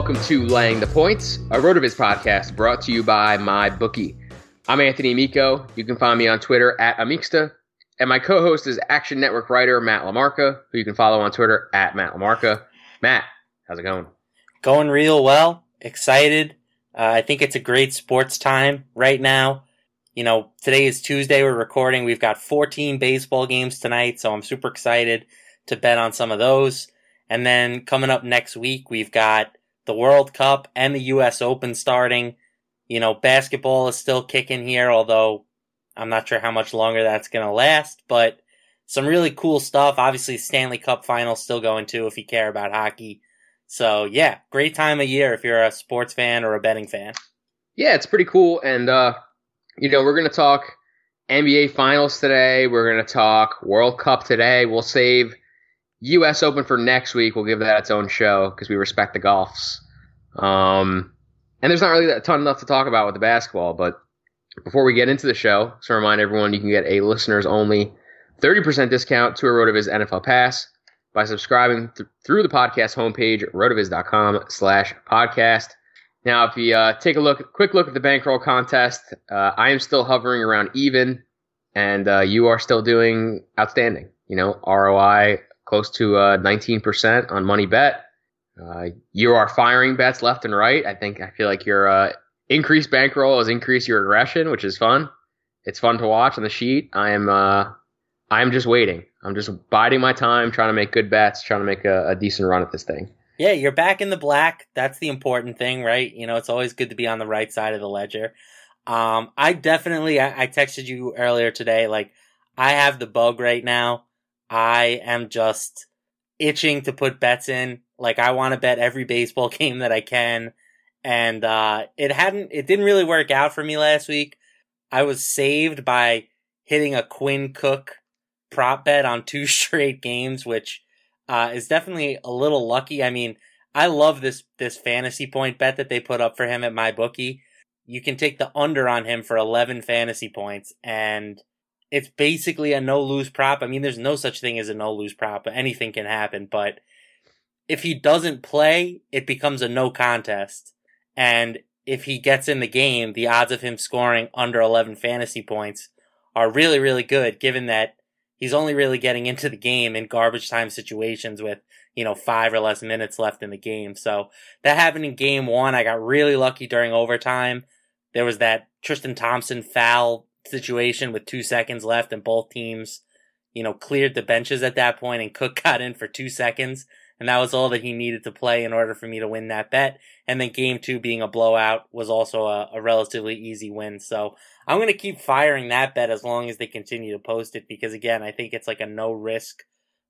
Welcome to Laying the Points, a RotoViz podcast brought to you by MyBookie. I'm Anthony Amico. You can find me on Twitter at amicsta, and my co-host is Action Network writer Matt LaMarca, who you can follow on Twitter at Matt LaMarca. Matt, how's it going? Going real well. Excited. Uh, I think it's a great sports time right now. You know, today is Tuesday. We're recording. We've got 14 baseball games tonight, so I'm super excited to bet on some of those. And then coming up next week, we've got the World Cup and the U.S. Open starting. You know, basketball is still kicking here, although I'm not sure how much longer that's going to last, but some really cool stuff. Obviously, Stanley Cup final still going too if you care about hockey. So, yeah, great time of year if you're a sports fan or a betting fan. Yeah, it's pretty cool. And, uh, you know, we're going to talk NBA finals today. We're going to talk World Cup today. We'll save U.S. Open for next week. We'll give that its own show because we respect the golfs. Um, and there's not really a ton enough to talk about with the basketball. But before we get into the show, just to remind everyone, you can get a listeners only 30% discount to a RotoViz NFL Pass by subscribing th- through the podcast homepage, rotoviz.com slash podcast. Now, if you uh, take a look, quick look at the bankroll contest, uh, I am still hovering around even, and uh, you are still doing outstanding. You know, ROI close to uh, 19% on money bet. Uh, you are firing bets left and right. I think I feel like your uh, increased bankroll has increased your aggression, which is fun. It's fun to watch on the sheet. I am uh, I'm just waiting. I'm just biding my time, trying to make good bets, trying to make a, a decent run at this thing. Yeah, you're back in the black. That's the important thing, right? You know, it's always good to be on the right side of the ledger. Um, I definitely, I, I texted you earlier today, like, I have the bug right now. I am just itching to put bets in. Like I want to bet every baseball game that I can. And uh it hadn't it didn't really work out for me last week. I was saved by hitting a Quinn Cook prop bet on two straight games, which uh is definitely a little lucky. I mean, I love this this fantasy point bet that they put up for him at MyBookie. You can take the under on him for 11 fantasy points and it's basically a no lose prop. I mean, there's no such thing as a no lose prop. Anything can happen, but if he doesn't play, it becomes a no contest. And if he gets in the game, the odds of him scoring under 11 fantasy points are really, really good, given that he's only really getting into the game in garbage time situations with, you know, five or less minutes left in the game. So that happened in game one. I got really lucky during overtime. There was that Tristan Thompson foul situation with two seconds left and both teams, you know, cleared the benches at that point and Cook got in for two seconds. And that was all that he needed to play in order for me to win that bet. And then game two being a blowout was also a, a relatively easy win. So I'm going to keep firing that bet as long as they continue to post it because again, I think it's like a no risk,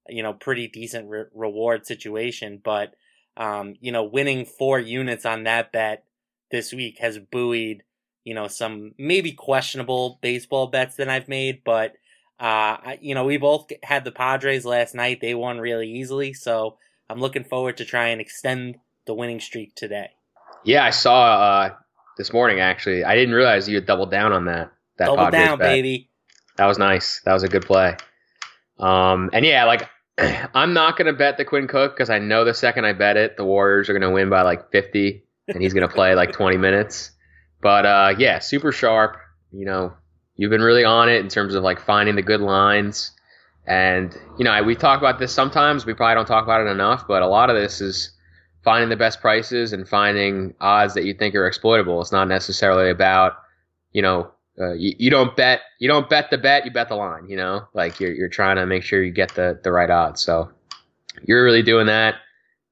you know, pretty decent re- reward situation. But, um, you know, winning four units on that bet this week has buoyed you know, some maybe questionable baseball bets that I've made, but uh, you know, we both had the Padres last night. They won really easily, so I'm looking forward to try and extend the winning streak today. Yeah, I saw uh, this morning actually. I didn't realize you had doubled down on that. That double Padres down, bet. baby. That was nice. That was a good play. Um, and yeah, like I'm not gonna bet the Quinn Cook because I know the second I bet it, the Warriors are gonna win by like 50, and he's gonna play like 20 minutes. But uh, yeah, super sharp. You know, you've been really on it in terms of like finding the good lines. And you know, we talk about this sometimes. We probably don't talk about it enough, but a lot of this is finding the best prices and finding odds that you think are exploitable. It's not necessarily about you know uh, you, you don't bet you don't bet the bet, you bet the line. You know, like you're you're trying to make sure you get the the right odds. So you're really doing that,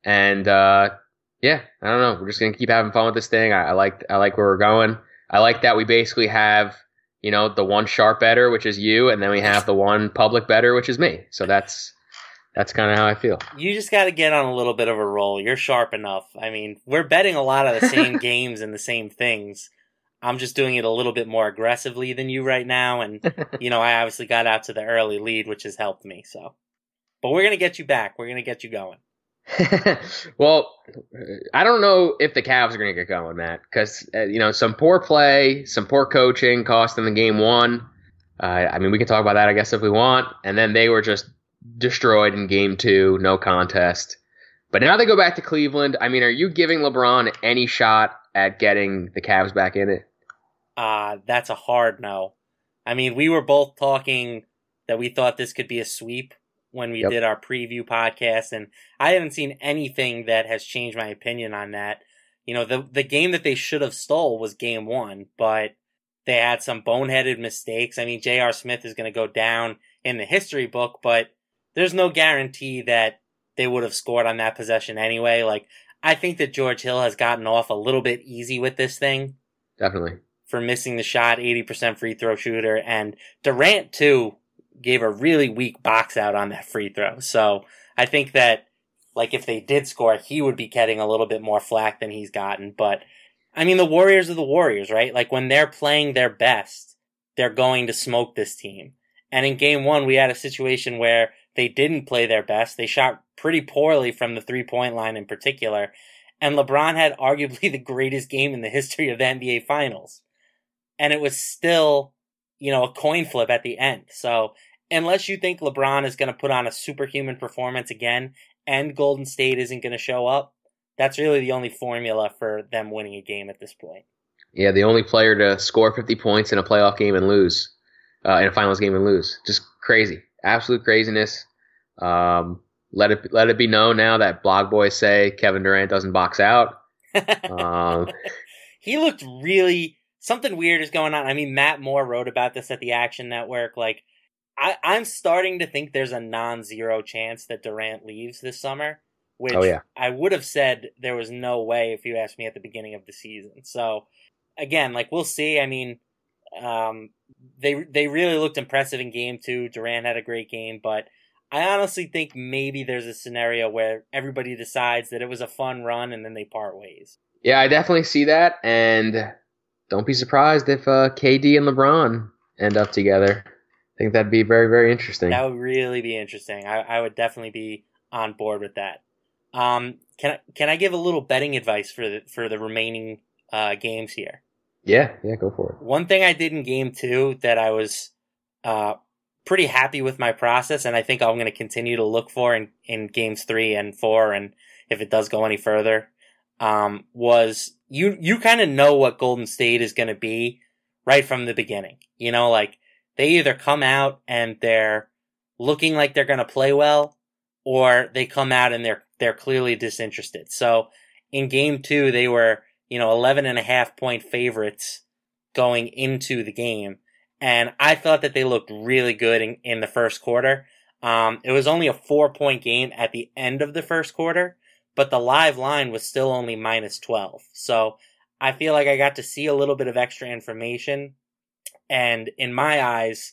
and uh, yeah, I don't know. We're just gonna keep having fun with this thing. I, I like I like where we're going. I like that we basically have you know the one sharp better, which is you, and then we have the one public better, which is me. So that's that's kind of how I feel. You just got to get on a little bit of a roll. You're sharp enough. I mean, we're betting a lot of the same games and the same things. I'm just doing it a little bit more aggressively than you right now, and you know, I obviously got out to the early lead, which has helped me. So, but we're gonna get you back. We're gonna get you going. well, I don't know if the Cavs are going to get going, Matt, because uh, you know some poor play, some poor coaching cost them the game one. Uh, I mean, we can talk about that, I guess, if we want. And then they were just destroyed in game two, no contest. But now they go back to Cleveland. I mean, are you giving LeBron any shot at getting the Cavs back in it? Uh, that's a hard no. I mean, we were both talking that we thought this could be a sweep when we yep. did our preview podcast, and I haven't seen anything that has changed my opinion on that. You know, the the game that they should have stole was game one, but they had some boneheaded mistakes. I mean, J.R. Smith is going to go down in the history book, but there's no guarantee that they would have scored on that possession anyway. Like, I think that George Hill has gotten off a little bit easy with this thing. Definitely. For missing the shot, 80% free throw shooter. And Durant, too, gave a really weak box out on that free throw. So I think that, like, if they did score, he would be getting a little bit more flack than he's gotten. But, I mean, the Warriors are the Warriors, right? Like, when they're playing their best, they're going to smoke this team. And in game one, we had a situation where they didn't play their best. They shot pretty poorly from the three point line in particular. And LeBron had arguably the greatest game in the history of the NBA Finals. And it was still, you know, a coin flip at the end. So unless you think LeBron is going to put on a superhuman performance again and Golden State isn't going to show up, that's really the only formula for them winning a game at this point. Yeah, the only player to score 50 points in a playoff game and lose, uh, in a finals game and lose. Just crazy. Absolute craziness. Um, let it let it be known now that blog boys say Kevin Durant doesn't box out. um, he looked really something weird is going on. I mean, Matt Moore wrote about this at the Action Network. Like, I, I'm starting to think there's a non-zero chance that Durant leaves this summer. Which oh, yeah. I would have said there was no way if you asked me at the beginning of the season. So again, like we'll see. I mean, um, they they really looked impressive in game two. Durant had a great game, but I honestly think maybe there's a scenario where everybody decides that it was a fun run and then they part ways. Yeah, I definitely see that, and don't be surprised if uh, KD and LeBron end up together. I think that'd be very, very interesting. That would really be interesting. I, I would definitely be on board with that. Um, can I, can I give a little betting advice for the for the remaining uh, games here? Yeah, yeah, go for it. One thing I did in game two that I was uh, pretty happy with my process, and I think I'm going to continue to look for in, in games three and four, and if it does go any further, um, was you you kind of know what Golden State is going to be right from the beginning. You know, like they either come out and they're looking like they're going to play well, or they come out and they're they're clearly disinterested. So in game two, they were you know 11 and a half point favorites going into the game and I thought that they looked really good in, in the first quarter. Um, it was only a four point game at the end of the first quarter, but the live line was still only minus 12. So I feel like I got to see a little bit of extra information. And in my eyes,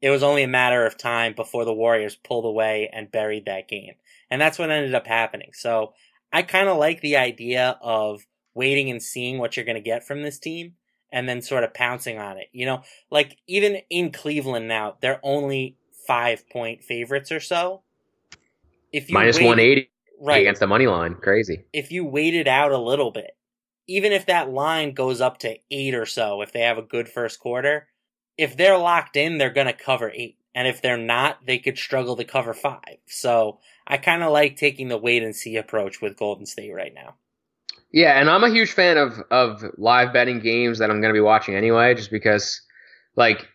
it was only a matter of time before the Warriors pulled away and buried that game. And that's what ended up happening. So I kind of like the idea of waiting and seeing what you're going to get from this team and then sort of pouncing on it. You know, like even in Cleveland now, they're only five point favorites or so. If you minus one eighty right against the money line, crazy. If you wait it out a little bit, even if that line goes up to eight or so, if they have a good first quarter, if they're locked in, they're going to cover eight. And if they're not, they could struggle to cover five. So I kind of like taking the wait and see approach with Golden State right now. Yeah, and I'm a huge fan of of live betting games that I'm going to be watching anyway, just because, like,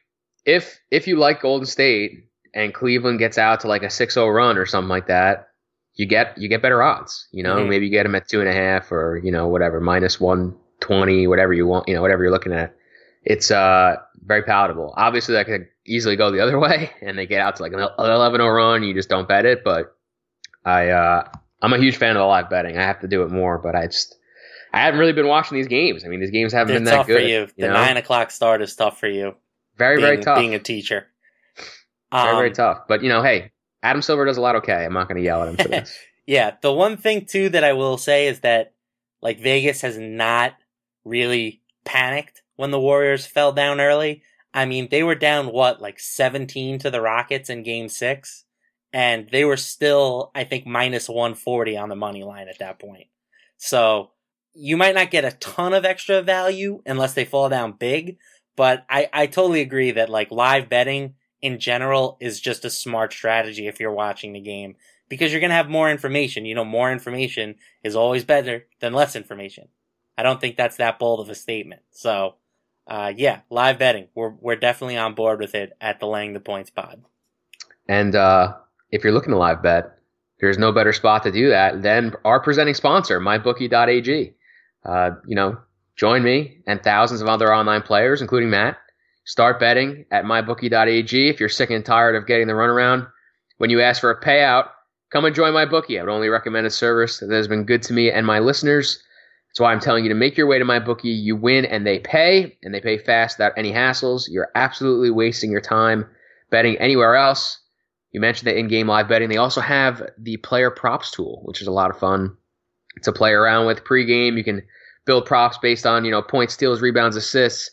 if if you like Golden State and Cleveland gets out to like a 6-0 run or something like that, you get you get better odds. You know, mm-hmm. maybe you get them at two and a half or you know whatever minus one twenty, whatever you want. You know, whatever you're looking at. It's uh very palatable. Obviously, that could easily go the other way, and they get out to like an 11-0 run. You just don't bet it, but I uh, I'm a huge fan of the live betting. I have to do it more, but I just I haven't really been watching these games. I mean, these games haven't They're been that tough good. for you. The know? nine o'clock start is tough for you. very being, very tough. Being a teacher. very very Um, tough. But you know, hey, Adam Silver does a lot okay. I'm not going to yell at him for this. Yeah, the one thing too that I will say is that like Vegas has not really panicked when the Warriors fell down early. I mean, they were down what, like 17 to the Rockets in game 6 and they were still I think minus 140 on the money line at that point. So, you might not get a ton of extra value unless they fall down big, but I I totally agree that like live betting in general is just a smart strategy if you're watching the game because you're going to have more information. You know, more information is always better than less information. I don't think that's that bold of a statement. So, uh, yeah, live betting. We're, we're definitely on board with it at the Laying the Points pod. And uh, if you're looking to live bet, there's no better spot to do that than our presenting sponsor, MyBookie.ag. Uh, you know, join me and thousands of other online players, including Matt. Start betting at MyBookie.ag. If you're sick and tired of getting the runaround, when you ask for a payout, come and join MyBookie. I would only recommend a service that has been good to me and my listeners. That's why I'm telling you to make your way to MyBookie. You win and they pay, and they pay fast without any hassles. You're absolutely wasting your time betting anywhere else. You mentioned the in-game live betting. They also have the player props tool, which is a lot of fun to play around with pregame. You can build props based on you know points, steals, rebounds, assists,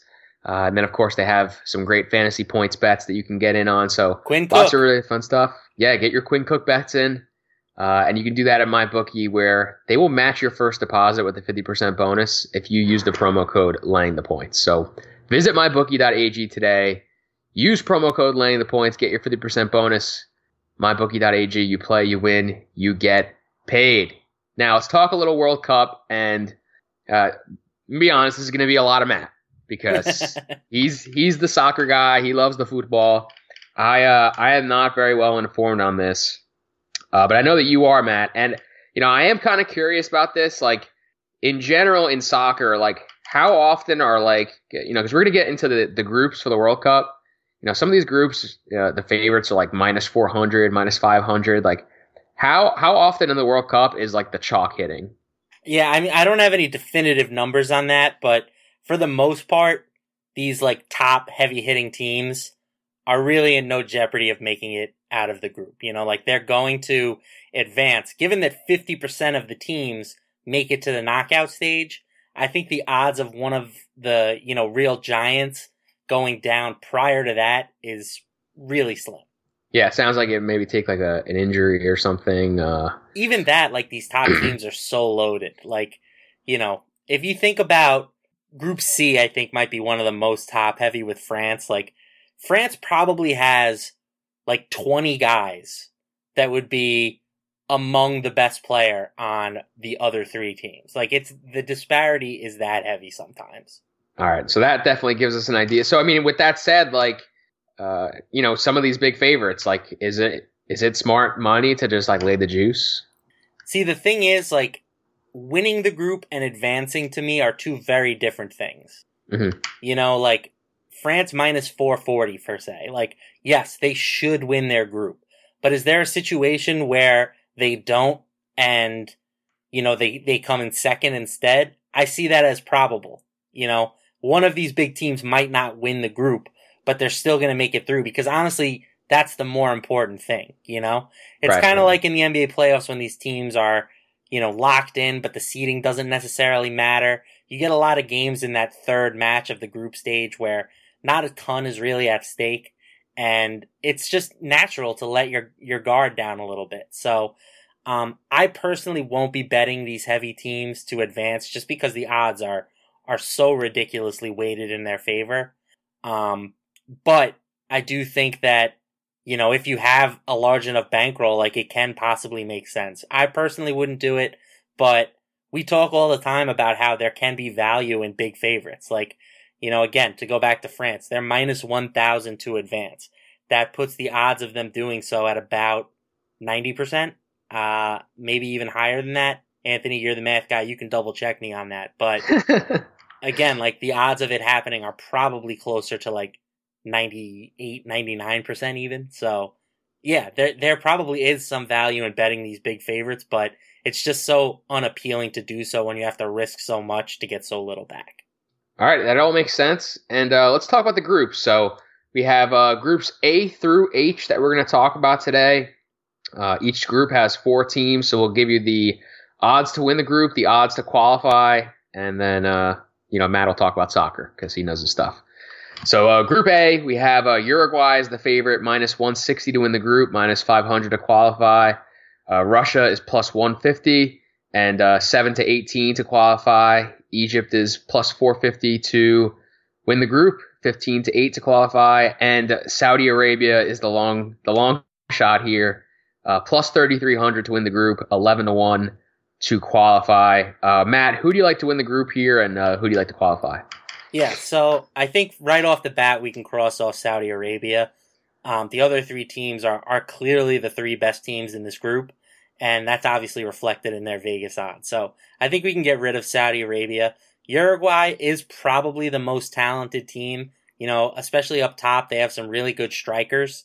uh, and then of course they have some great fantasy points bets that you can get in on. So Quinn lots Cook. of really fun stuff. Yeah, get your Quinn Cook bets in, uh, and you can do that at MyBookie, where they will match your first deposit with a 50% bonus if you use the promo code Laying the Points. So visit mybookie.ag today. Use promo code Laying the Points. Get your 50% bonus. MyBookie.ag. You play, you win, you get paid. Now let's talk a little World Cup, and uh, be honest, this is going to be a lot of Matt because he's he's the soccer guy. He loves the football. I uh, I am not very well informed on this, uh, but I know that you are, Matt. And you know, I am kind of curious about this. Like in general, in soccer, like how often are like you know, because we're gonna get into the the groups for the World Cup. You know, some of these groups, uh, the favorites are like minus four hundred, minus five hundred. Like how how often in the World Cup is like the chalk hitting? Yeah, I mean, I don't have any definitive numbers on that, but for the most part, these like top heavy hitting teams are really in no jeopardy of making it out of the group. You know, like they're going to advance. Given that 50% of the teams make it to the knockout stage, I think the odds of one of the, you know, real giants going down prior to that is really slim. Yeah, it sounds like it maybe take like a an injury or something. Uh, even that, like these top teams are so loaded. Like, you know, if you think about Group C, I think might be one of the most top heavy with France. Like, France probably has like 20 guys that would be among the best player on the other three teams. Like, it's the disparity is that heavy sometimes. All right, so that definitely gives us an idea. So I mean, with that said, like, uh, you know, some of these big favorites, like, is it is it smart money to just like lay the juice? See, the thing is, like, winning the group and advancing to me are two very different things. Mhm. You know, like France minus 440 per se. Like, yes, they should win their group. But is there a situation where they don't and, you know, they, they come in second instead? I see that as probable. You know, one of these big teams might not win the group, but they're still going to make it through because honestly, that's the more important thing, you know? It's Right. kind of mm-hmm. like in the NBA playoffs when these teams are, you know, locked in, but the seeding doesn't necessarily matter. You get a lot of games in that third match of the group stage where not a ton is really at stake. And it's just natural to let your, your guard down a little bit. So, um, I personally won't be betting these heavy teams to advance just because the odds are, are so ridiculously weighted in their favor. Um, but I do think that, you know, if you have a large enough bankroll, like it can possibly make sense. I personally wouldn't do it, but we talk all the time about how there can be value in big favorites. Like, you know, again, to go back to France, they're minus 1,000 to advance. That puts the odds of them doing so at about 90%, uh, maybe even higher than that. Anthony, you're the math guy. You can double check me on that. But again, like the odds of it happening are probably closer to like 98, 99% even. So yeah, there there probably is some value in betting these big favorites, but it's just so unappealing to do so when you have to risk so much to get so little back. All right, that all makes sense. And uh, let's talk about the groups. So we have uh, groups A through H that we're going to talk about today. Uh, each group has four teams, so we'll give you the odds to win the group, the odds to qualify, and then uh, you know Matt will talk about soccer because he knows his stuff. So uh, Group A, we have uh, Uruguay is the favorite, minus 160 to win the group, minus 500 to qualify. Russia is plus 150 and uh, 7 to 18 to qualify. Egypt is plus 450 to win the group, 15 to 8 to qualify, and Saudi Arabia is the long the long shot here, uh, plus 3300 to win the group, 11 to 1 to qualify. Uh, Matt, who do you like to win the group here, and uh, who do you like to qualify? Yeah, so I think right off the bat we can cross off Saudi Arabia. Um, the other three teams are are clearly the three best teams in this group, and that's obviously reflected in their Vegas odds. So I think we can get rid of Saudi Arabia. Uruguay is probably the most talented team. You know, especially up top, they have some really good strikers,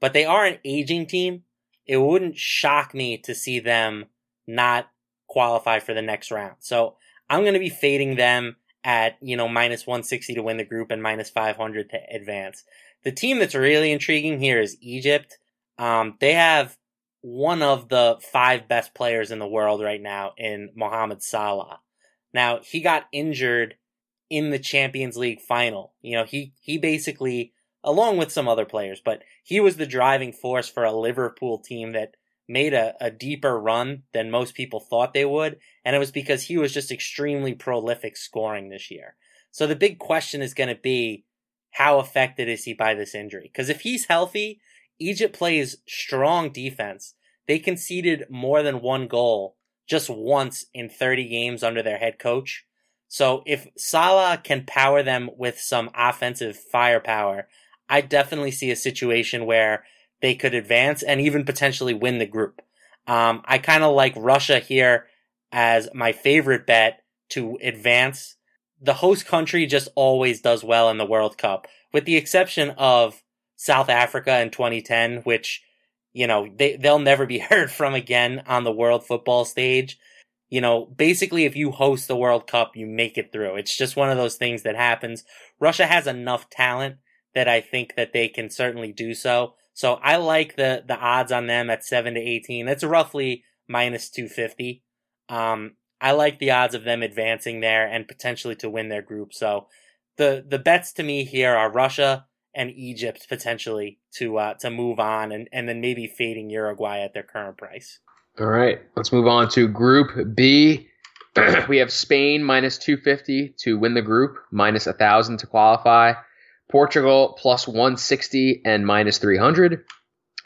but they are an aging team. It wouldn't shock me to see them not qualify for the next round. So I'm going to be fading them at, you know, minus 160 to win the group and minus 500 to advance. The team that's really intriguing here is Egypt. Um, they have one of the five best players in the world right now in Mohamed Salah. Now, he got injured in the Champions League final. You know, he, he basically, along with some other players, but he was the driving force for a Liverpool team that made a, a deeper run than most people thought they would. And it was because he was just extremely prolific scoring this year. So the big question is going to be, how affected is he by this injury? Because if he's healthy, Egypt plays strong defense. They conceded more than one goal just once in 30 games under their head coach. So if Salah can power them with some offensive firepower, I definitely see a situation where they could advance and even potentially win the group. Um, I kind of like Russia here as my favorite bet to advance. The host country just always does well in the World Cup, with the exception of South Africa in 2010, which, you know, they, they'll never be heard from again on the world football stage. You know, basically, if you host the World Cup, you make it through. It's just one of those things that happens. Russia has enough talent that I think that they can certainly do so. So I like the the odds on them at seven to eighteen. That's roughly minus two fifty. Um, I like the odds of them advancing there and potentially to win their group. So the the bets to me here are Russia and Egypt potentially to uh, to move on and, and then maybe fading Uruguay at their current price. All right, let's move on to Group B. we have Spain minus 250 to win the group, minus 1,000 to qualify. Portugal plus 160 and minus 300.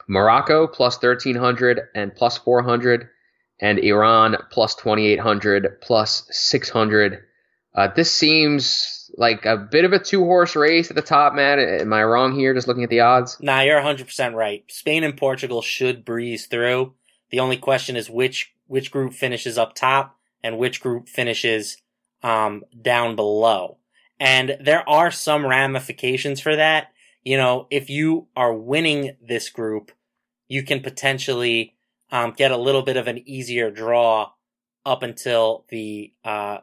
Morocco plus 1300 and plus 400. And Iran plus 2800 plus 600. Uh, this seems like a bit of a two horse race at the top, Matt. Am I wrong here just looking at the odds? Nah, you're 100% right. Spain and Portugal should breeze through. The only question is which which group finishes up top and which group finishes um, down below. And there are some ramifications for that. You know, if you are winning this group, you can potentially um, get a little bit of an easier draw up until the uh,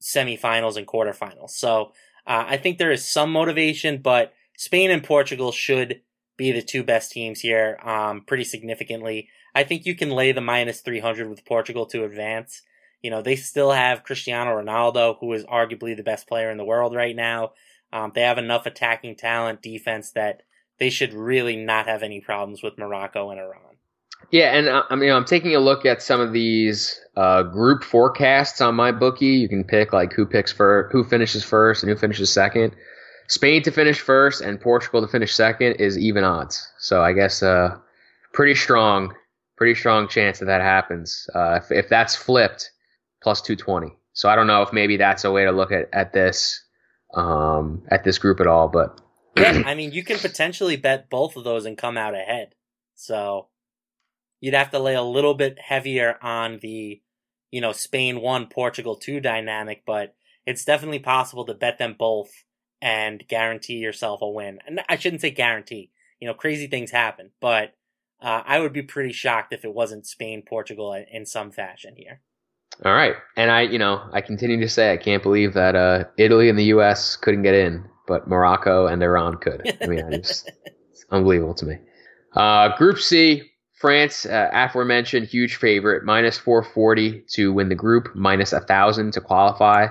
semifinals and quarterfinals. So uh, I think there is some motivation, but Spain and Portugal should be the two best teams here um, pretty significantly. I think you can lay the minus 300 with Portugal to advance. You know, they still have Cristiano Ronaldo, who is arguably the best player in the world right now. Um, they have enough attacking talent, defense that they should really not have any problems with Morocco and Iran. Yeah, and uh, I mean, I'm taking a look at some of these uh, group forecasts on MyBookie. You can pick like who picks for who finishes first and who finishes second. Spain to finish first and Portugal to finish second is even odds. So I guess uh, pretty strong, pretty strong chance that that happens. Uh, if, if that's flipped, plus 220. So I don't know if maybe that's a way to look at, at this um, at this group at all, but yeah, I mean you can potentially bet both of those and come out ahead. So you'd have to lay a little bit heavier on the you know Spain one Portugal two dynamic, but it's definitely possible to bet them both and guarantee yourself a win. And I shouldn't say guarantee. You know, crazy things happen, but uh, I would be pretty shocked if it wasn't Spain, Portugal in some fashion here. All right, and I, you know, I continue to say I can't believe that uh, Italy and the U.S. couldn't get in, but Morocco and Iran could. I mean, it's unbelievable to me. Uh, Group C, France, uh, aforementioned, huge favorite, minus 440 to win the group, minus 1,000 to qualify.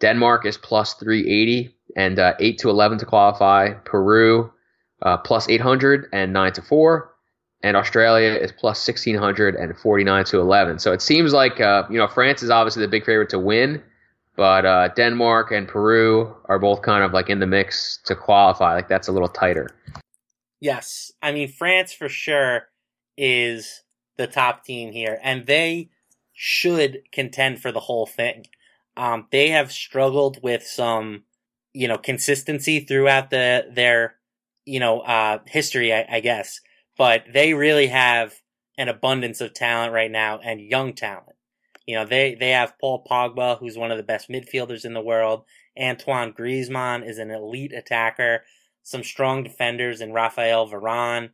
Denmark is plus 380 and uh, 8 to 11 to qualify. Peru, uh, plus 800 and 9 to 4 and Australia is plus 1649 to 11. So it seems like uh, you know France is obviously the big favorite to win, but uh, Denmark and Peru are both kind of like in the mix to qualify. Like that's a little tighter. Yes, I mean France for sure is the top team here, and they should contend for the whole thing. Um, they have struggled with some, you know, consistency throughout the their, you know, uh, history, I, I guess but they really have an abundance of talent right now and young talent. You know, they, they have Paul Pogba, who's one of the best midfielders in the world. Antoine Griezmann is an elite attacker. Some strong defenders in Rafael Varane.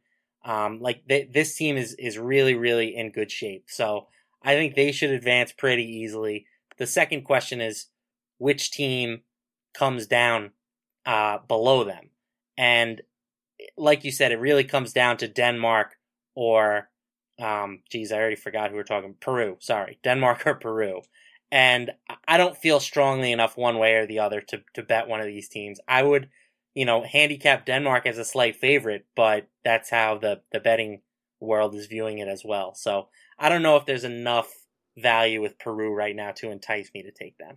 Um, like this team is, is really, really in good shape. So I think they should advance pretty easily. The second question is which team comes down, uh, below them? And like you said, it really comes down to Denmark or, um, geez, I already forgot who we're talking. Peru, sorry, Denmark or Peru. And I don't feel strongly enough one way or the other to, to bet one of these teams. I would, you know, handicap Denmark as a slight favorite, but that's how the, the betting world is viewing it as well. So I don't know if there's enough value with Peru right now to entice me to take them.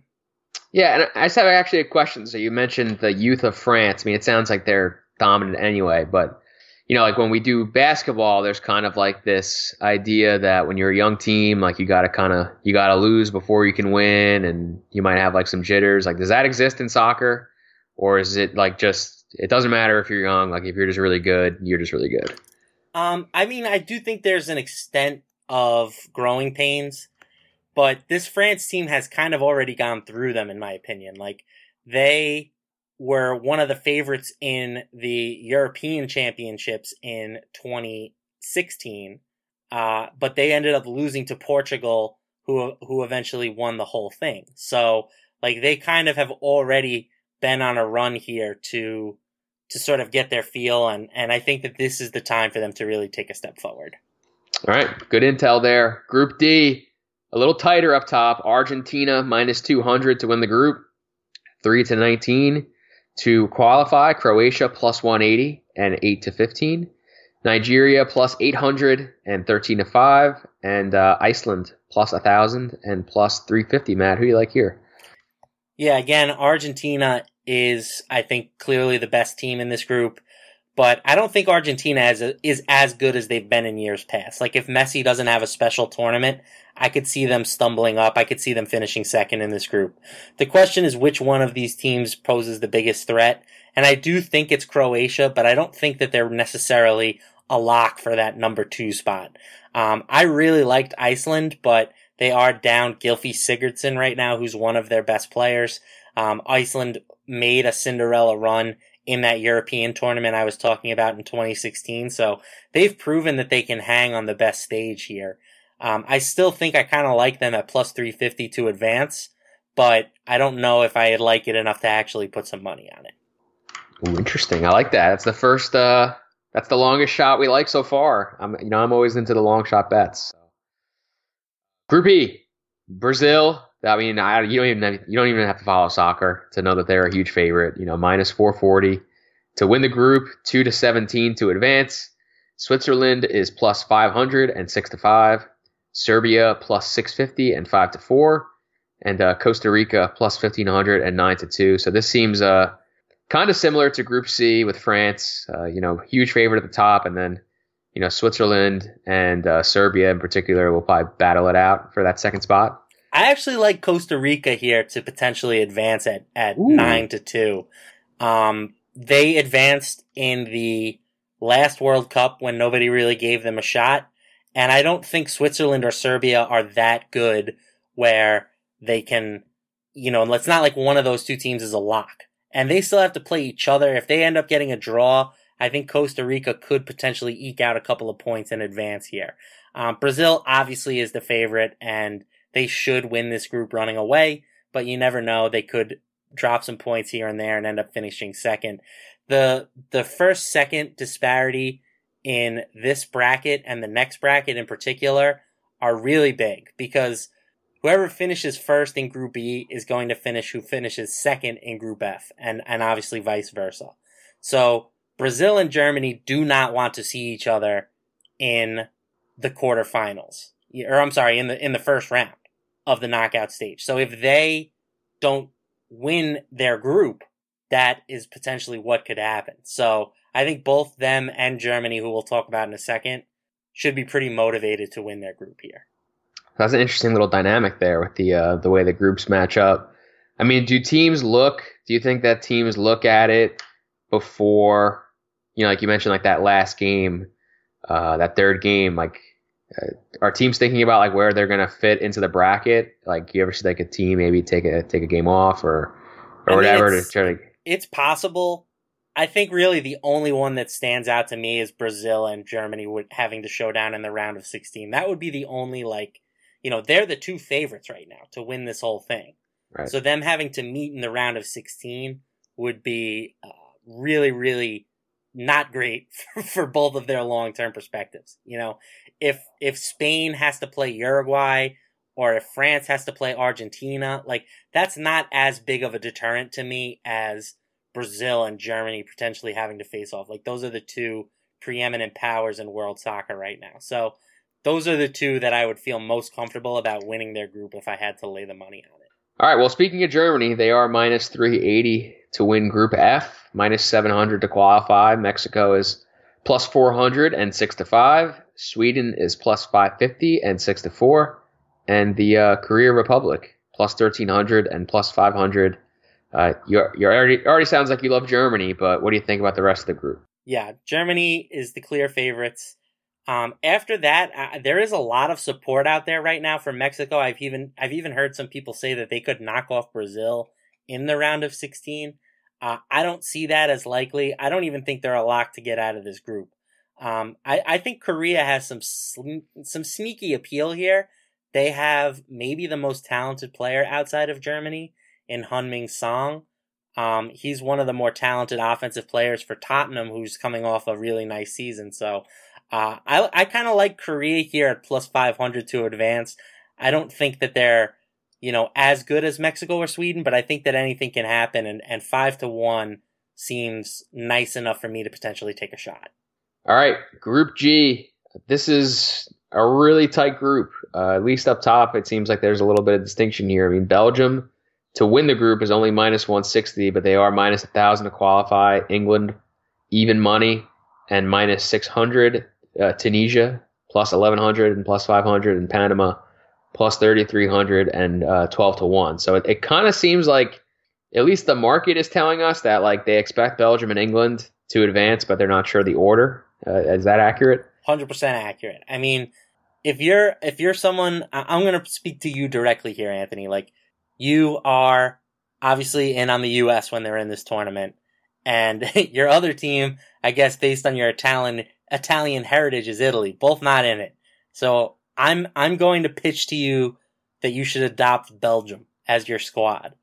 Yeah, and I just have actually a question. So you mentioned the youth of France. I mean, it sounds like they're dominant anyway. But you know, like when we do basketball, there's kind of like this idea that when you're a young team, like you got to kind of you got to lose before you can win, and you might have like some jitters. Like, does that exist in soccer, or is it like just it doesn't matter if you're young? Like, if you're just really good, you're just really good. Um, I mean, I do think there's an extent of growing pains, but this France team has kind of already gone through them, in my opinion. Like they were one of the favorites in the European Championships in 2016, uh, but they ended up losing to Portugal, who who eventually won the whole thing. So, like, they kind of have already been on a run here to to sort of get their feel, and and I think that this is the time for them to really take a step forward. All right, good intel there. Group D, a little tighter up top. Argentina minus 200 to win the group, three to 19. To qualify, Croatia plus 180 and 8 to 15. Nigeria plus 800 and 13 to 5. And uh, Iceland plus 1,000 and plus 350. Matt, who do you like here? Yeah, again, Argentina is, I think, clearly the best team in this group. But I don't think Argentina is, is as good as they've been in years past. Like, if Messi doesn't have a special tournament, I could see them stumbling up. I could see them finishing second in this group. The question is which one of these teams poses the biggest threat. And I do think it's Croatia, but I don't think that they're necessarily a lock for that number two spot. Um, I really liked Iceland, but they are down Gylfi Sigurdsson right now, who's one of their best players. Um, Iceland made a Cinderella run in that European tournament I was talking about in 2016. So they've proven that they can hang on the best stage here. Um, I still think I kind of like them at plus 350 to advance, but I don't know if I'd like it enough to actually put some money on it. Ooh, interesting. I like that. That's the first. Uh, that's the longest shot we like so far. I'm, you know, I'm always into the long shot bets. Group E, Brazil. I mean, I, you don't even have, you don't even have to follow soccer to know that they're a huge favorite. You know, minus 440 to win the group, two to 17 to advance. Switzerland is plus 500 and six to five. Serbia plus 650 and 5 to 4, and uh, Costa Rica plus 1500 and 9 to 2. So this seems uh, kind of similar to Group C with France. Uh, you know, huge favorite at the top, and then you know Switzerland and uh, Serbia in particular will probably battle it out for that second spot. I actually like Costa Rica here to potentially advance at at Ooh. nine to two. Um, they advanced in the last World Cup when nobody really gave them a shot. And I don't think Switzerland or Serbia are that good where they can you know, And it's not like one of those two teams is a lock. And they still have to play each other. If they end up getting a draw, I think Costa Rica could potentially eke out a couple of points in advance here. Um, Brazil obviously is the favorite and they should win this group running away, but you never know. They could drop some points here and there and end up finishing second. The, the first second disparity in this bracket and the next bracket in particular are really big because whoever finishes first in Group E is going to finish who finishes second in Group F, and, and obviously vice versa. So Brazil and Germany do not want to see each other in the quarterfinals, or I'm sorry, in the in the first round of the knockout stage. So if they don't win their group, that is potentially what could happen. So I think both them and Germany, who we'll talk about in a second, should be pretty motivated to win their group here. That's an interesting little dynamic there with the uh, the way the groups match up. I mean, do teams look? Do you think that teams look at it before, you know, like you mentioned, like that last game, uh, that third game, like uh, are teams thinking about like where they're gonna fit into the bracket? Like, you ever see like a team maybe take a take a game off or or I mean, whatever to try to? It's possible. I think really the only one that stands out to me is Brazil and Germany would having to show down in the round of 16. That would be the only like you know, they're the two favorites right now to win this whole thing. Right. So them having to meet in the round of 16 would be uh, really, really not great for, both of their long-term perspectives. You know, if if Spain has to play Uruguay or if France has to play Argentina, like that's not as big of a deterrent to me as Brazil and Germany potentially having to face off. Like those are the two preeminent powers in world soccer right now. So those are the two that I would feel most comfortable about winning their group if I had to lay the money on. All right. Well, speaking of Germany, they are minus 380 to win Group F, minus 700 to qualify. Mexico is plus 400 and 6 to 5. Sweden is plus 550 and 6 to 4. And the uh, Korea Republic plus 1300 and plus 500. Uh, you're, you're already, already sounds like you love Germany, but what do you think about the rest of the group? Yeah, Germany is the clear favorites. Um, after that, uh, there is a lot of support out there right now for Mexico. I've even I've even heard some people say that they could knock off Brazil in the round of 16. Uh, I don't see that as likely. I don't even think they're a lock to get out of this group. Um, I, I think Korea has some some sneaky appeal here. They have maybe the most talented player outside of Germany in Heung-min Son. Um, he's one of the more talented offensive players for Tottenham, who's coming off a really nice season. So uh, I I kind of like Korea here at plus 500 to advance. I don't think that they're, you know, as good as Mexico or Sweden, but I think that anything can happen, and, and 5 to 1 seems nice enough for me to potentially take a shot. All right, Group G. This is a really tight group. Uh, at least up top, it seems like there's a little bit of distinction here. I mean, Belgium to win the group is only minus 160, but they are minus 1,000 to qualify. England, even money, and minus 600 uh, Tunisia plus 1100 and plus 500 and Panama plus 3300 and uh, 12 to 1. So it, it kind of seems like at least the market is telling us that like they expect Belgium and England to advance, but they're not sure the order. Uh, is that accurate? 100% accurate. I mean, if you're if you're someone I'm going to speak to you directly here Anthony, like you are obviously in on the US when they're in this tournament and your other team, I guess based on your talent Italian heritage is Italy, both not in it. So I'm I'm going to pitch to you that you should adopt Belgium as your squad.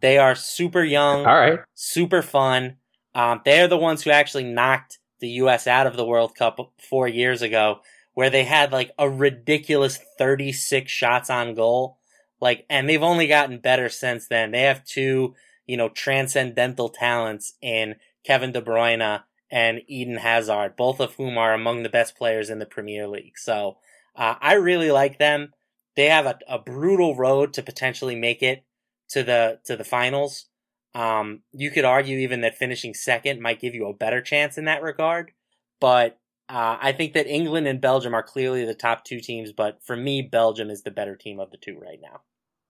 They are super young, all right, super fun. Um, they're the ones who actually knocked the U.S. out of the World Cup four years ago, where they had like a ridiculous 36 shots on goal. Like, and they've only gotten better since then. They have two, you know, transcendental talents in Kevin De Bruyne and Eden Hazard, both of whom are among the best players in the Premier League. So uh, I really like them. They have a, a, brutal road to potentially make it to the to the finals. Um, you could argue even that finishing second might give you a better chance in that regard. But uh, I think that England and Belgium are clearly the top two teams. But for me, Belgium is the better team of the two right now.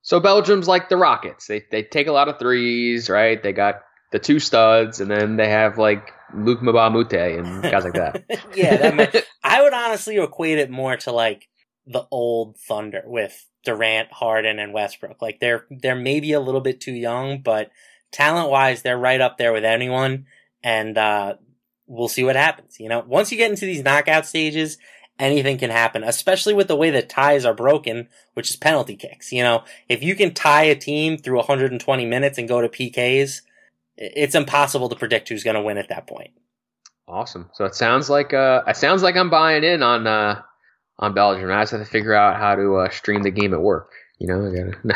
So Belgium's like the Rockets. They they take a lot of threes, right? They got the two studs, and then they have like Luke Moute and guys like that. yeah, that might, I would honestly equate it more to like the old Thunder with Durant, Harden, and Westbrook. Like they're they're maybe a little bit too young, but talent wise, they're right up there with anyone. And uh, we'll see what happens. You know, once you get into these knockout stages, anything can happen, especially with the way that ties are broken, which is penalty kicks. You know, if you can tie a team through 120 minutes and go to PKs, it's impossible to predict who's going to win at that point. Awesome. So it sounds like uh, it sounds like I'm buying in on uh, on Belgium. I just have to figure out how to uh, stream the game at work. You know, I gotta. No.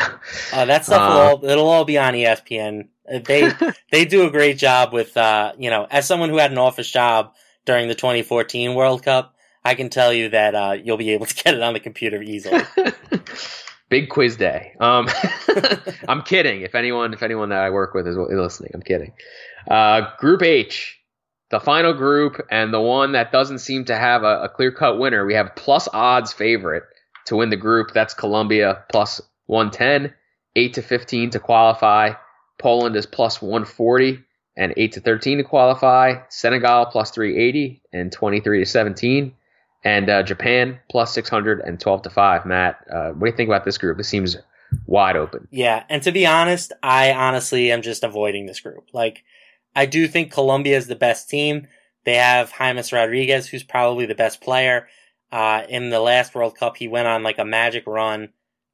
Uh, that stuff will all, it'll all be on ESPN. Uh, They they do a great job with uh, you know, as someone who had an office job during the 2014 World Cup, I can tell you that uh, you'll be able to get it on the computer easily. Big quiz day. Um, I'm kidding. If anyone, if anyone that I work with is, is listening, I'm kidding. Uh, group H, the final group, and the one that doesn't seem to have a, a clear cut winner. We have plus odds favorite to win the group. That's Colombia plus 110, 8 to 15 to qualify. Poland is plus 140 and 8 to 13 to qualify. Senegal plus 380 and 23 to 17 and uh, Japan plus 600 and 12 to 5. Matt, uh, what do you think about this group? It seems wide open. Yeah, and to be honest, I honestly am just avoiding this group. Like, I do think Colombia is the best team. They have James Rodriguez, who's probably the best player. Uh, in the last World Cup, he went on like a magic run,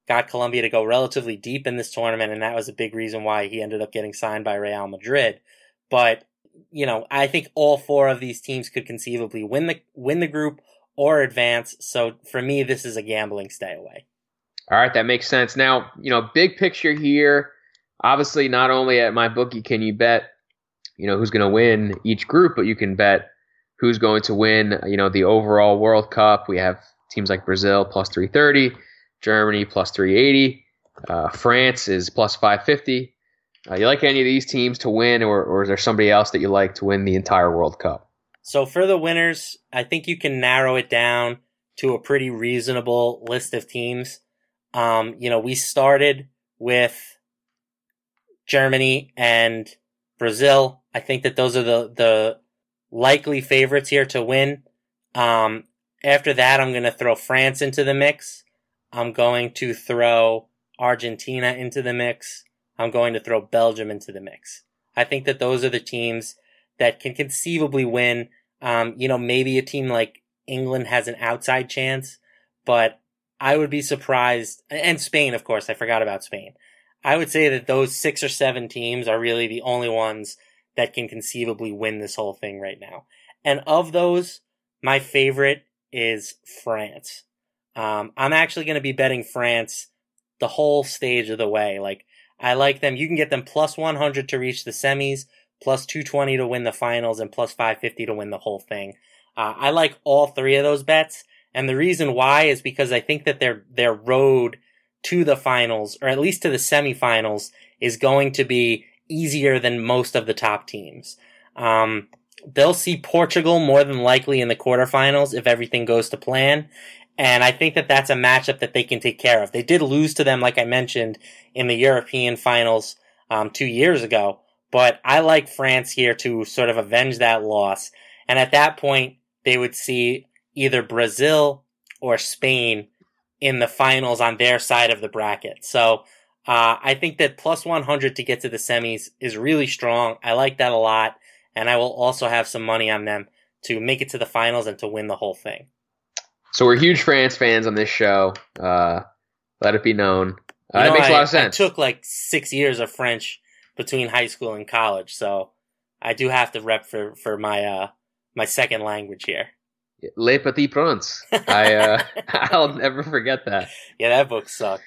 got Colombia to go relatively deep in this tournament, and that was a big reason why he ended up getting signed by Real Madrid. But, you know, I think all four of these teams could conceivably win the, win the group or advance. So for me, this is a gambling stay away. All right, that makes sense. Now, you know, big picture here. Obviously, not only at MyBookie can you bet, you know, who's going to win each group, but you can bet who's going to win, you know, the overall World Cup. We have teams like Brazil plus 330, Germany plus 380, uh, France is plus 550. Uh, you like any of these teams to win, or, or is there somebody else that you like to win the entire World Cup? So for the winners, I think you can narrow it down to a pretty reasonable list of teams. Um, you know, we started with Germany and Brazil. I think that those are the, the likely favorites here to win. Um, after that, I'm going to throw France into the mix. I'm going to throw Argentina into the mix. I'm going to throw Belgium into the mix. I think that those are the teams that can conceivably win. Um, you know, maybe a team like England has an outside chance, but I would be surprised. And Spain, of course, I forgot about Spain. I would say that those six or seven teams are really the only ones that can conceivably win this whole thing right now. And of those, my favorite is France. Um, I'm actually going to be betting France the whole stage of the way. Like, I like them. You can get them plus 100 to reach the semis, plus 220 to win the finals, and plus 550 to win the whole thing. Uh, I like all three of those bets. And the reason why is because I think that their, their road to the finals, or at least to the semifinals, is going to be easier than most of the top teams. Um, they'll see Portugal more than likely in the quarterfinals if everything goes to plan. And I think that that's a matchup that they can take care of. They did lose to them, like I mentioned, in the European finals um, two years ago. But I like France here to sort of avenge that loss. And at that point, they would see either Brazil or Spain in the finals on their side of the bracket. So uh, I think that plus 100 to get to the semis is really strong. I like that a lot. And I will also have some money on them to make it to the finals and to win the whole thing. So we're huge France fans on this show. Uh, let it be known. Uh, You that makes a I- lot of sense. I took like six years of French between high school and college, so I do have to rep for, for my uh my second language here. Les Petits Princes. I uh, I'll never forget that. Yeah, that book sucked.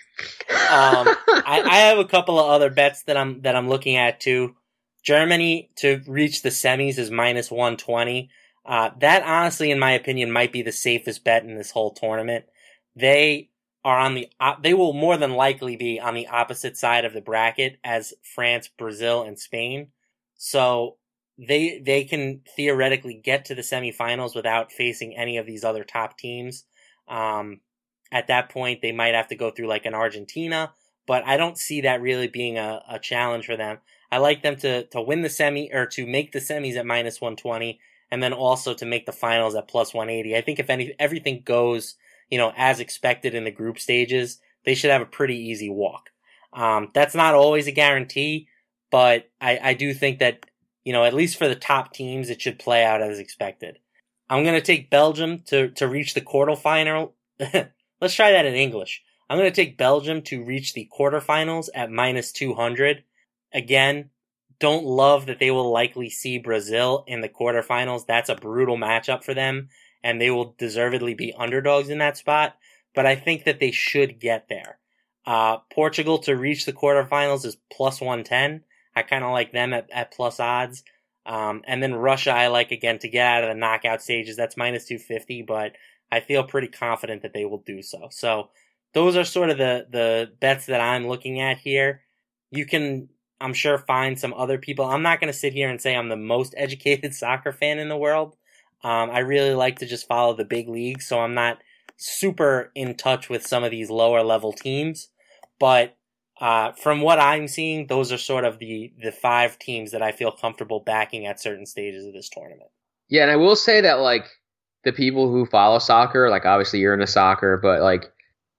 Um, I, I have a couple of other bets that I'm that I'm looking at too. Germany to reach the semis is minus one twenty. Uh, that honestly, in my opinion, might be the safest bet in this whole tournament. They are on the they will more than likely be on the opposite side of the bracket as France, Brazil, and Spain. So they they can theoretically get to the semifinals without facing any of these other top teams. Um, at that point, they might have to go through like an Argentina, but I don't see that really being a, a challenge for them. I like them to to win the semi or to make the semis at minus one twenty, and then also to make the finals at plus one eighty. I think if any everything goes you know as expected in the group stages, they should have a pretty easy walk. Um, that's not always a guarantee, but I, I do think that, you know, at least for the top teams, it should play out as expected. I'm going to take Belgium to, to reach the quarterfinal. Let's try that in English. I'm going to take Belgium to reach the quarterfinals at minus 200. Again, don't love that they will likely see Brazil in the quarterfinals. That's a brutal matchup for them, and they will deservedly be underdogs in that spot. But I think that they should get there. Uh, Portugal to reach the quarterfinals is plus 110. I kind of like them at, at plus odds. Um, and then Russia, I like again to get out of the knockout stages. That's minus 250, but I feel pretty confident that they will do so. So those are sort of the, the bets that I'm looking at here. You can I'm sure find some other people. I'm not going to sit here and say I'm the most educated soccer fan in the world. Um, I really like to just follow the big leagues, so I'm not super in touch with some of these lower level teams. But uh, from what I'm seeing, those are sort of the the five teams that I feel comfortable backing at certain stages of this tournament. Yeah, and I will say that like the people who follow soccer, like obviously you're into soccer, but like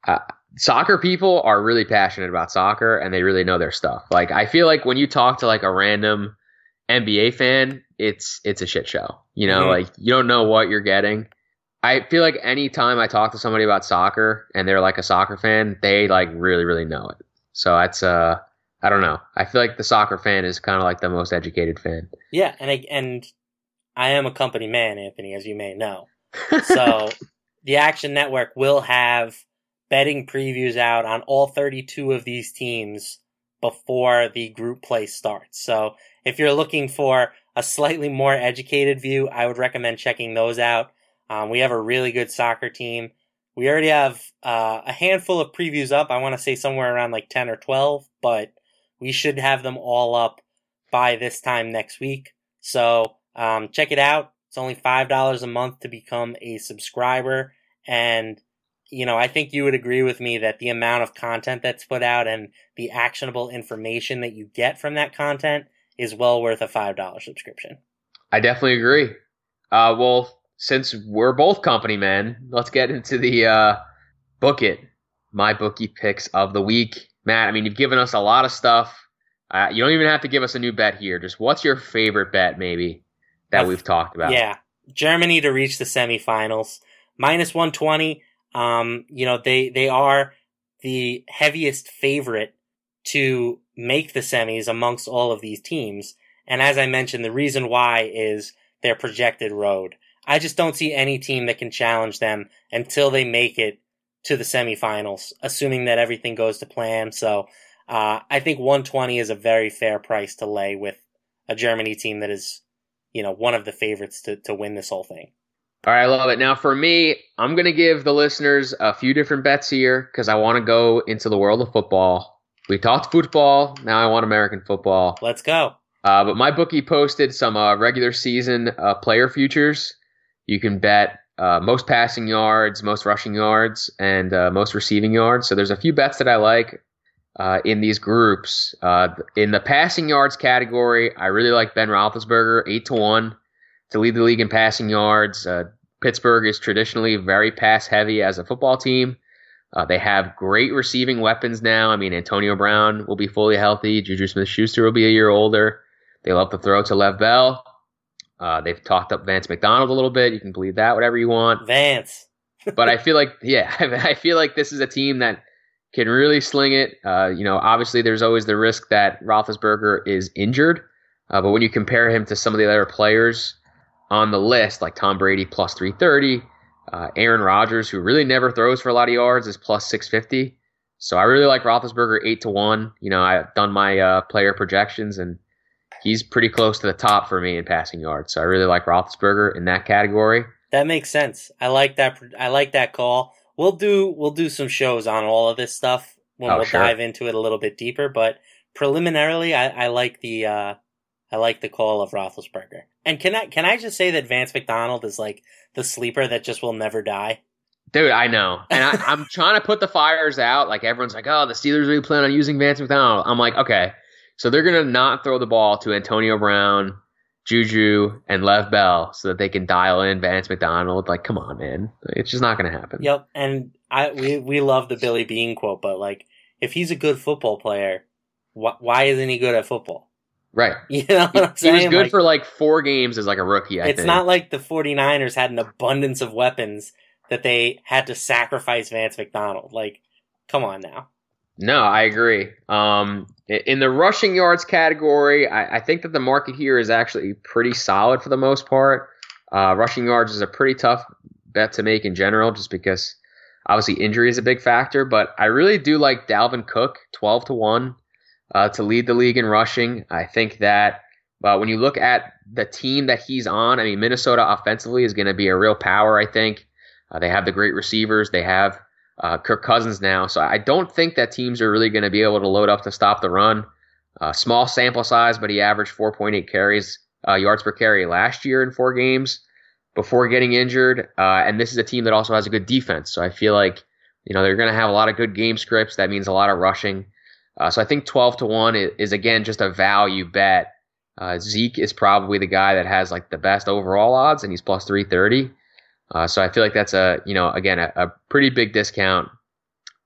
uh, soccer people are really passionate about soccer and they really know their stuff. Like I feel like when you talk to like a random NBA fan, it's it's a shit show. You know, mm-hmm. like you don't know what you're getting. I feel like anytime I talk to somebody about soccer and they're like a soccer fan, they like really really know it. So that's uh I don't know. I feel like the soccer fan is kind of like the most educated fan. Yeah, and I, and I am a company man, Anthony, as you may know. So the Action Network will have betting previews out on all 32 of these teams before the group play starts. So if you're looking for a slightly more educated view, I would recommend checking those out. Um, we have a really good soccer team. We already have uh, a handful of previews up. I want to say somewhere around like 10 or 12, but we should have them all up by this time next week. So um, check it out. It's only $5 a month to become a subscriber. And you know, I think you would agree with me that the amount of content that's put out and the actionable information that you get from that content is well worth a $5 subscription. I definitely agree. Uh, well, since we're both company men, let's get into the uh, book it, MyBookie picks of the week. Matt, I mean, you've given us a lot of stuff. Uh, you don't even have to give us a new bet here. Just what's your favorite bet, maybe, that we've talked about? Yeah. Germany to reach the semifinals. Minus 120. Um, you know, they, they are the heaviest favorite to make the semis amongst all of these teams. And as I mentioned, the reason why is their projected road. I just don't see any team that can challenge them until they make it to the semifinals, assuming that everything goes to plan. So, uh, I think 120 is a very fair price to lay with a Germany team that is, you know, one of the favorites to, to win this whole thing. All right, I love it. Now, for me, I'm going to give the listeners a few different bets here because I want to go into the world of football. We talked football. Now I want American football. Let's go. Uh, but MyBookie posted some uh, regular season uh, player futures. You can bet uh, most passing yards, most rushing yards, and uh, most receiving yards. So there's a few bets that I like uh, in these groups. in the passing yards category, I really like Ben Roethlisberger, eight to one to lead the league in passing yards. Uh, Pittsburgh is traditionally very pass heavy as a football team. Uh, they have great receiving weapons now. I mean, Antonio Brown will be fully healthy. Juju Smith Schuster will be a year older. They love to throw to Le'Veon Bell. Uh, they've talked up Vance McDonald a little bit. You can believe that, whatever you want. Vance. but I feel like, yeah, I feel like this is a team that can really sling it. Uh, you know, obviously there's always the risk that Roethlisberger is injured. Uh, but when you compare him to some of the other players on the list, like Tom Brady plus 330. Uh, Aaron Rodgers, who really never throws for a lot of yards, is plus 650. So I really like Roethlisberger eight to one. You know, I've done my uh, player projections, and he's pretty close to the top for me in passing yards. So I really like Roethlisberger in that category. That makes sense. I like that. I like that call. We'll do we'll do some shows on all of this stuff when oh, we'll sure. dive into it a little bit deeper. But preliminarily, I, I like the uh, I like the call of Roethlisberger. And can I can I just say that Vance McDonald is like the sleeper that just will never die? Dude, I know, and I, am trying to put the fires out. Like everyone's like, "Oh, the Steelers really plan on using Vance McDonald." I'm like, okay, so they're gonna not throw the ball to Antonio Brown Juju, and Le'Veon Bell so that they can dial in Vance McDonald. Like, come on, man. It's just not going to happen. Yep, and I we we love the Billy Beane quote, but like if he's a good football player, wh- why isn't he good at football? Right. You know what He, I'm saying? he was good Like, for like four games as like a rookie, I it's think. not like the 49ers had an abundance of weapons that they had to sacrifice Vance McDonald. Like, come on now. No, I agree. Um, in the rushing yards category, I, I think that the market here is actually pretty solid for the most part. Uh, rushing yards is a pretty tough bet to make in general, just because obviously injury is a big factor. But I really do like Dalvin Cook, twelve to one, uh, to lead the league in rushing. I think that uh, when you look at the team that he's on, I mean Minnesota offensively is going to be a real power. I think uh, they have the great receivers. They have uh, Kirk Cousins now. So I don't think that teams are really going to be able to load up to stop the run. Uh, small sample size, but he averaged 4.8 carries, uh, yards per carry last year in four games before getting injured. Uh, and this is a team that also has a good defense. So I feel like, you know, they're going to have a lot of good game scripts. That means a lot of rushing. Uh, so I think 12 to 1 is, is again just a value bet. Uh, Zeke is probably the guy that has like the best overall odds, and he's plus 330. Uh, so I feel like that's a you know again a, a pretty big discount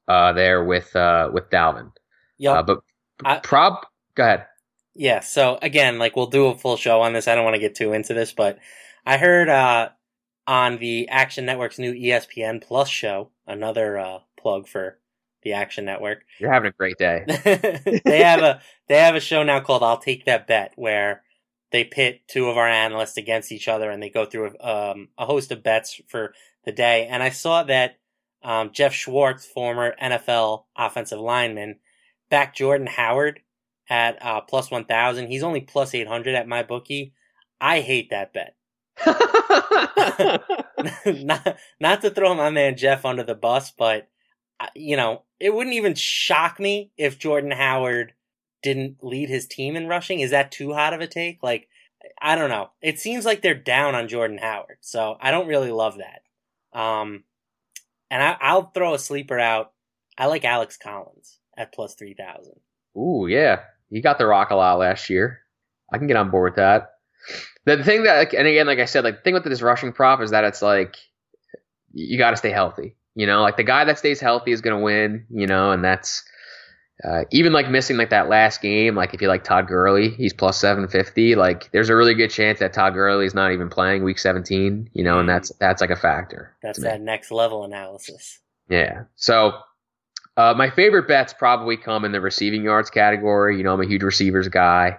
uh, there with uh, with Dalvin. Yeah, Uh, but I- prob, go ahead. Yeah, so again, like we'll do a full show on this. I don't want to get too into this, but I heard uh on the Action Network's new ESPN Plus show, another uh plug for the Action Network. You're having a great day. they have a they have a show now called I'll Take That Bet where they pit two of our analysts against each other and they go through um, a host of bets for the day. And I saw that um, Jeff Schwartz, former NFL offensive lineman, backed Jordan Howard at uh, plus one thousand. He's only plus eight hundred at MyBookie. I hate that bet. not not to throw my man Jeff under the bus, but uh, you know it wouldn't even shock me if Jordan Howard didn't lead his team in rushing. Is that too hot of a take? Like I don't know. It seems like they're down on Jordan Howard, so I don't really love that. Um, and I, I'll throw a sleeper out. I like Alex Collins at plus three thousand. Ooh, yeah, he got the rock a lot last year. I can get on board with that. The thing that, and again, like I said, like the thing with this rushing prop is that it's like you got to stay healthy. You know, like the guy that stays healthy is going to win. You know, and that's uh, even like missing like that last game. Like if you like Todd Gurley, he's plus seven fifty. Like there's a really good chance that Todd Gurley is not even playing week seventeen. You know, and that's that's like a factor. That's me. that next level analysis. Yeah. So uh, my favorite bets probably come in the receiving yards category. You know, I'm a huge receivers guy.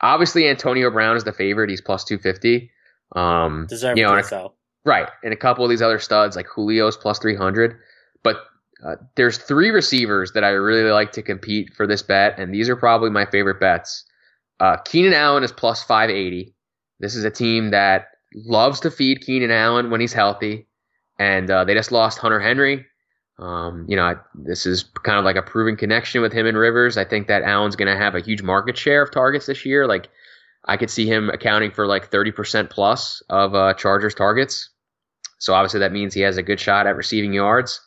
Obviously, Antonio Brown is the favorite. He's plus 250. Um, Deservedly you know, so. Right. And a couple of these other studs like Julio's plus 300. But uh, there's three receivers that I really like to compete for this bet, and these are probably my favorite bets. Uh, Keenan Allen is plus 580. This is a team that loves to feed Keenan Allen when he's healthy, and uh, they just lost Hunter Henry. Um, you know, I, this is kind of like a proven connection with him and Rivers. I think that Allen's going to have a huge market share of targets this year. Like, I could see him accounting for like 30% plus of uh, Chargers targets. So obviously that means he has a good shot at receiving yards.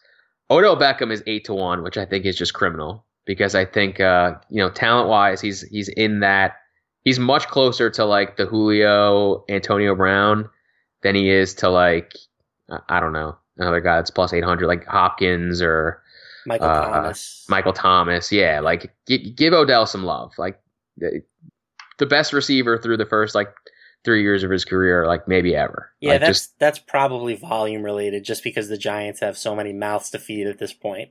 Odell Beckham is eight to one, which I think is just criminal because I think uh, you know talent wise he's he's in that he's much closer to like the Julio Antonio Brown than he is to like I- I don't know another guy that's plus eight hundred like Hopkins or Michael uh, Thomas. Michael Thomas. Yeah, like g- give Odell some love. Like the, the best receiver through the first like three years of his career, like maybe ever. Yeah, Like, that's just that's probably volume related, just because the Giants have so many mouths to feed at this point.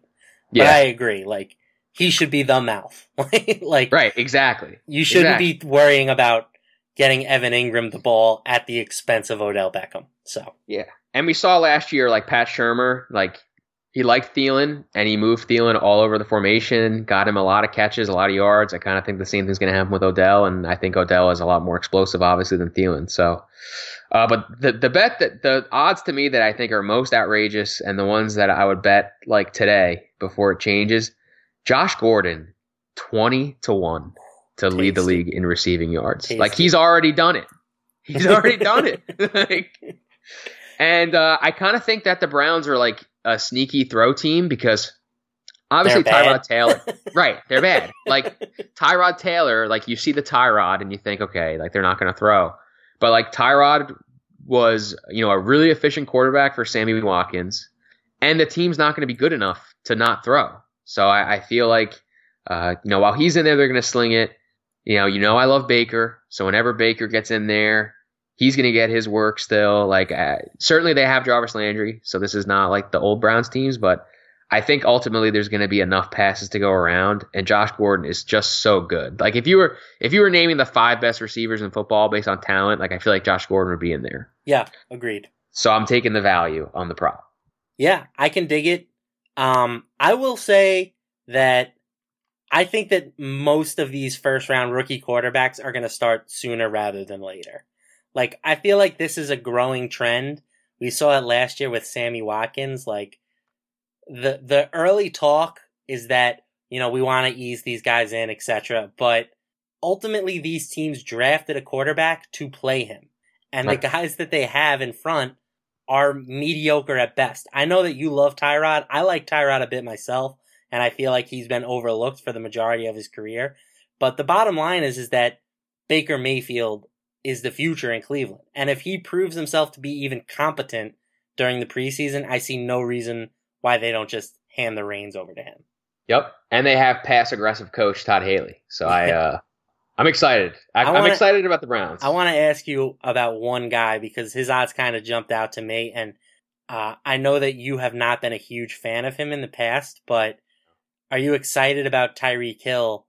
But yeah, I agree. Like he should be the mouth. like right, exactly. you shouldn't Exactly. be worrying about getting Evan Engram the ball at the expense of Odell Beckham. So yeah, And we saw last year, like Pat Shurmur, like he liked Thielen and he moved Thielen all over the formation, got him a lot of catches, a lot of yards. I kind of think the same thing's going to happen with Odell, and I think Odell is a lot more explosive, obviously, than Thielen. So, uh, but the the bet that the odds to me that I think are most outrageous and the ones that I would bet like today before it changes, Josh Gordon, twenty to one to lead the league in receiving yards. Tasty. Like he's already done it. He's already done it. like, and uh, I kind of think that the Browns are like a sneaky throw team because obviously Tyrod Taylor, right? They're bad. Like Tyrod Taylor, like you see the Tyrod and you think, okay, like they're not going to throw. But like Tyrod was, you know, a really efficient quarterback for Sammy Watkins, and the team's not going to be good enough to not throw. So I, I feel like, uh, you know, while he's in there, they're going to sling it. You know, you know, I love Baker, so whenever Baker gets in there, he's going to get his work still. Like, uh, certainly they have Jarvis Landry, so this is not like the old Browns teams, but I think ultimately there's going to be enough passes to go around, and Josh Gordon is just so good. Like, if you were if you were naming the five best receivers in football based on talent, like I feel like Josh Gordon would be in there. Yeah, agreed. So I'm taking the value on the prop. Yeah, I can dig it. Um, I will say that I think that most of these first round rookie quarterbacks are going to start sooner rather than later. Like, I feel like this is a growing trend. We saw it last year with Sammy Watkins. Like, the, the early talk is that, you know, we want to ease these guys in, etc. But ultimately, these teams drafted a quarterback to play him. And Right. the guys that they have in front are mediocre at best. I know that you love Tyrod. I like Tyrod a bit myself, and I feel like he's been overlooked for the majority of his career. But the bottom line is, is that Baker Mayfield is the future in Cleveland. And if he proves himself to be even competent during the preseason, I see no reason why they don't just hand the reins over to him. Yep, and they have pass aggressive coach Todd Haley. So I, uh, I'm excited. I, I I'm excited about the Browns. I want to ask you about one guy because his odds kind of jumped out to me, and uh, I know that you have not been a huge fan of him in the past, but are you excited about Tyreek Hill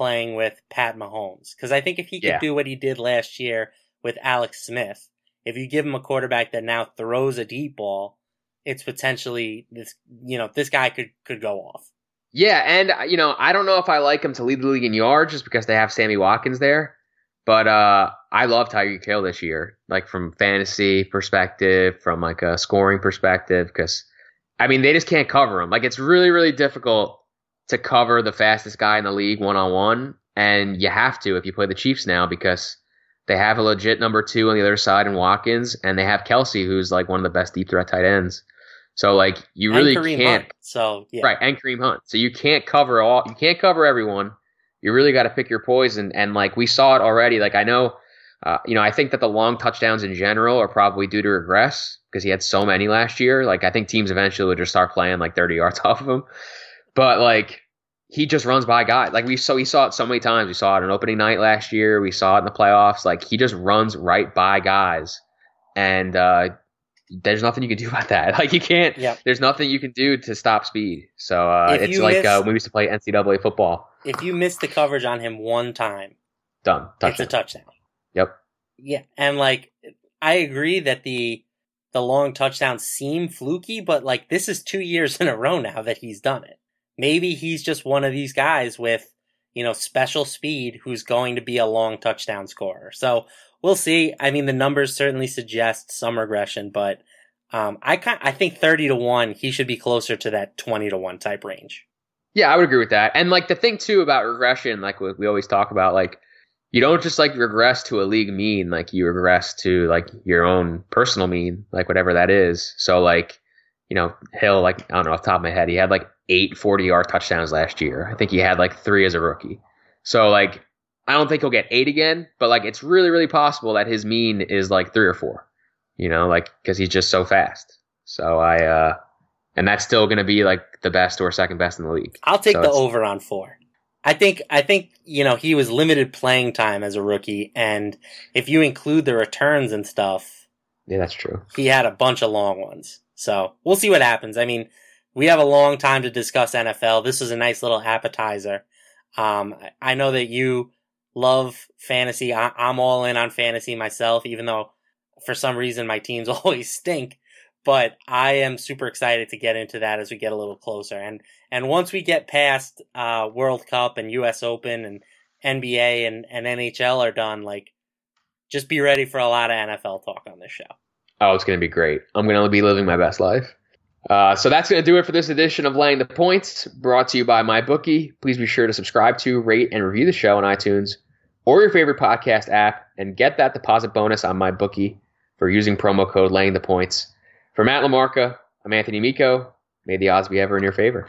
playing with Pat Mahomes? Because I think if he could Yeah. do what he did last year with Alex Smith, if you give him a quarterback that now throws a deep ball, it's potentially this. You know, this guy could could go off. Yeah, and uh, you know, I don't know if I like him to lead the league in yards just because they have Sammy Watkins there. But uh I love Tyreek Hill this year, like from fantasy perspective, from like a scoring perspective, because I mean they just can't cover him. Like it's really, really difficult to cover the fastest guy in the league one on one, and you have to if you play the Chiefs now because they have a legit number two on the other side in Watkins, and they have Kelce, who's like one of the best deep threat tight ends. So like you really can't Hunt. So yeah, Right, and Kareem Hunt. So you can't cover all you can't cover everyone. You really got to pick your poison and like we saw it already. Like I know uh, you know, I think that the long touchdowns in general are probably due to regress because he had so many last year. Like I think teams eventually would just start playing like 30 yards off of him. But like he just runs by guys. Like we so we saw it so many times. We saw it on opening night last year. We saw it in the playoffs. Like he just runs right by guys. And uh there's nothing you can do about that. Like you can't Yep. there's nothing you can do to stop speed. So uh, it's like uh, when we used to play NCAA football. If you miss the coverage on him one time, Done. it's a Touchdown. touchdown. Yep. Yeah, and like I agree that the the long touchdowns seem fluky, but like this is two years in a row now that he's done it. Maybe he's just one of these guys with you know special speed who's going to be a long touchdown scorer. So we'll see. I mean, the numbers certainly suggest some regression, but um, I kind I think thirty to one he should be closer to that twenty to one type range. Yeah, I would agree with that. And like the thing too about regression, like we, always talk about, like you don't just like regress to a league mean, like you regress to like your own personal mean, like whatever that is. So like, you know, Hill, like I don't know off the top of my head, he had like eight 40 yard touchdowns last year. I think he had like three as a rookie. So like, I don't think he'll get eight again, but like it's really, really possible that his mean is like three or four, you know, like because he's just so fast. So I, uh, and that's still going to be like the best or second best in the league. I'll take So the over on four. I think I think you know he was limited playing time as a rookie, and if you include the returns and stuff, Yeah, that's true. he had a bunch of long ones. So we'll see what happens. I mean, we have a long time to discuss NFL. This is a nice little appetizer. Um, I- know that you love fantasy. I, I'm all in on fantasy myself, even though for some reason my teams always stink. But I am super excited to get into that as we get a little closer. And and once we get past uh, World Cup and U.S. Open and NBA and, and NHL are done, like just be ready for a lot of NFL talk on this show. Oh, it's going to be great. I'm going to be living my best life. Uh, so that's going to do it for this edition of Laying the Points, brought to you by MyBookie. Please be sure to subscribe to, rate, and review the show on iTunes or your favorite podcast app, and get that deposit bonus on MyBookie for using promo code Laying the Points. For Matt LaMarca, I'm Anthony Amico. May the odds be ever in your favor.